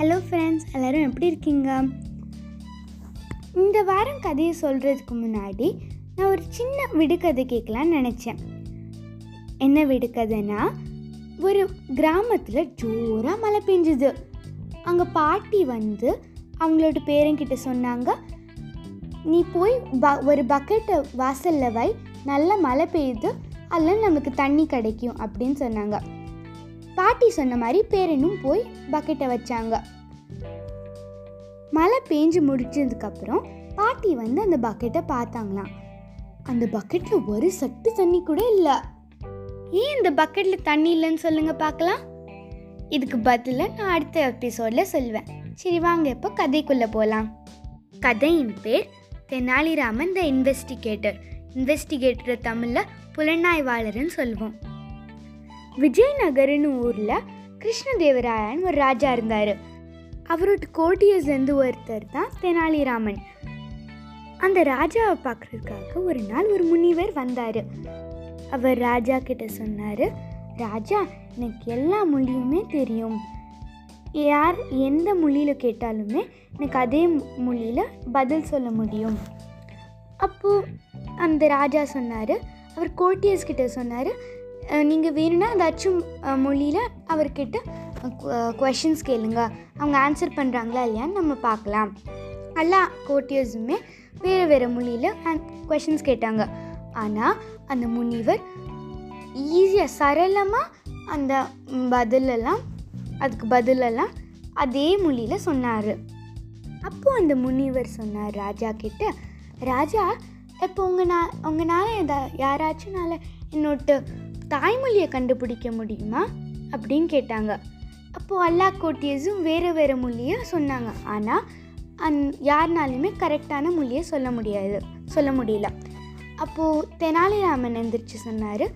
Hello friends எல்லோரும் எப்படி இருக்கீங்க? இந்த வாரம் கதையை சொல்கிறதுக்கு முன்னாடி நான் ஒரு சின்ன விடுகதை கேட்கலான்னு நினச்சேன். என்ன விடுகதைன்னா ஒரு கிராமத்தில் ஜோராக மழை பெஞ்சுது. அங்கே பாட்டி வந்து அவங்களோட பேரங்கிட்ட சொன்னாங்க நீ போய் ப ஒரு பக்கெட்டை வாசலில் வை நல்ல மழை பெய்யுது அதில் நமக்கு தண்ணி கிடைக்கும் அப்படின்னு சொன்னாங்க. பாட்டி சொன்ன மாதிரி பேரனும் போய் பக்கெட்டை வச்சாங்க. மழை பேஞ்சு முடிச்சதுக்கப்புறம் பாட்டி வந்து அந்த பக்கெட்டை பார்த்தாங்களாம். அந்த பக்கெட்டில் ஒரு சட்டு தண்ணி கூட இல்லை. ஏன் இந்த பக்கெட்டில் தண்ணி இல்லைன்னு சொல்லுங்க பார்க்கலாம்? இதுக்கு பதிலாக நான் அடுத்த எபிசோடில் சொல்வேன். சரி வாங்க இப்போ கதைக்குள்ளே போகலாம் கதையின் பேர் தெனாலிராமன் த இன்வெஸ்டிகேட்டர் இன்வெஸ்டிகேட்டர் தமிழில் புலனாய்வாளர்னு சொல்லுவோம் விஜயநகர்னு ஊரில் கிருஷ்ணதேவராயன் ஒரு ராஜா இருந்தார். அவரோட கோட்டியர்ஸ்லேருந்து ஒருத்தர் தான் தெனாலிராமன். அந்த ராஜாவை பார்க்குறதுக்காக ஒரு நாள் ஒரு முனிவர் வந்தார். அவர் ராஜா கிட்ட சொன்னார் ராஜா எனக்கு எல்லா மொழியுமே தெரியும். யார் எந்த மொழியில் கேட்டாலுமே எனக்கு அதே மொழியில் பதில் சொல்ல முடியும். அப்போது அந்த ராஜா சொன்னார் அவர் கோட்டியர்ஸ் கிட்ட சொன்னார் நீங்கள் வேணும்னா அந்த அச்சு மொழியில் அவர்கிட்ட கொஷின்ஸ் கேளுங்க. அவங்க ஆன்சர் பண்ணுறாங்களா இல்லையான்னு நம்ம பார்க்கலாம். எல்லா கோட்டியர்ஸுமே வேறு வேறு மொழியில் கொஷின்ஸ் கேட்டாங்க. ஆனால் அந்த முனிவர் ஈஸியாக சரளமாக அந்த பதிலெல்லாம் அதுக்கு பதிலெல்லாம் அதே மொழியில் சொன்னார். அப்போது அந்த முனிவர் சொன்னார் ராஜா கிட்ட ராஜா இப்போ உங்கள் நான் உங்களால் எதா யாராச்சும்னால என்னோட தாய்மொழியை கண்டுபிடிக்க முடியுமா? அப்படின்னு கேட்டாங்க. அப்போது அல்லா கோட்டியஸும் வேறு வேறு மொழியை சொன்னாங்க. ஆனால் அந் யாருனாலுமே கரெக்டான மொழியை சொல்ல முடியாது சொல்ல முடியல. அப்போது தெனாலிராமன் எந்திரிச்சு சொன்னார்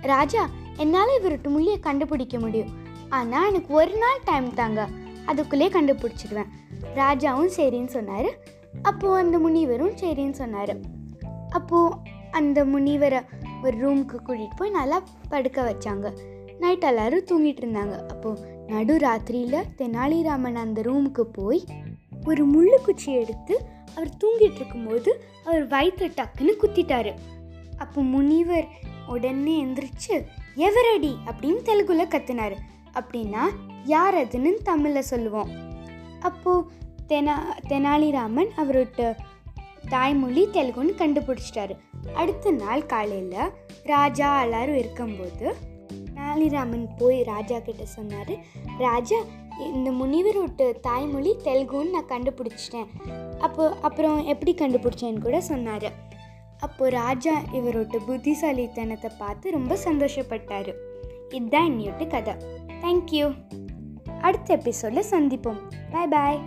ராஜா என்னால் இவரோட மொழியை கண்டுபிடிக்க முடியும். ஆனால் எனக்கு ஒரு நாள் டைம் தாங்க அதுக்குள்ளேயே கண்டுபிடிச்சிடுவேன். ராஜாவும் சரின்னு சொன்னார். அப்போது அந்த முனிவரும் சரின்னு சொன்னார். அப்போது அந்த முனிவரை ஒரு ரூமுக்கு கூட்டிகிட்டு போய் நல்லா படுக்க வச்சாங்க. நைட் எல்லோரும் தூங்கிட்டு இருந்தாங்க. அப்போது நடு ராத்திரியில் தெனாலிராமன் அந்த ரூமுக்கு போய் ஒரு முள்ளுக்குச்சி எடுத்து அவர் தூங்கிட்டு இருக்கும்போது அவர் வயிற்று டக்குன்னு குத்திட்டாரு. அப்போ முனிவர் உடனே எந்திரிச்சு எவரடி? அப்படின்னு தெலுங்குல கத்துனாரு. அப்படின்னா யார் அதுன்னு தமிழில் சொல்லுவோம். அப்போது தெனா தெனாலிராமன் அவரோட தாய்மொழி தெலுங்குன்னு கண்டுபிடிச்சிட்டாரு. அடுத்த நாள் காலையில் ராஜா எல்லாரும் இருக்கும்போது தெனாலிராமன் போய் ராஜா கிட்ட சொன்னார் ராஜா இந்த முனிவரோட தாய்மொழி தெலுங்குன்னு நான் கண்டுபிடிச்சிட்டேன். அப்போ அப்புறம் எப்படி கண்டுபிடிச்சேன்னு கூட சொன்னார். அப்போது ராஜா இவரோட புத்திசாலித்தனத்தை பார்த்து ரொம்ப சந்தோஷப்பட்டார். இதுதான் இன்னியோட்டு கதை. தேங்க்யூ அடுத்த எபிசோடில் சந்திப்போம். பாய் பாய்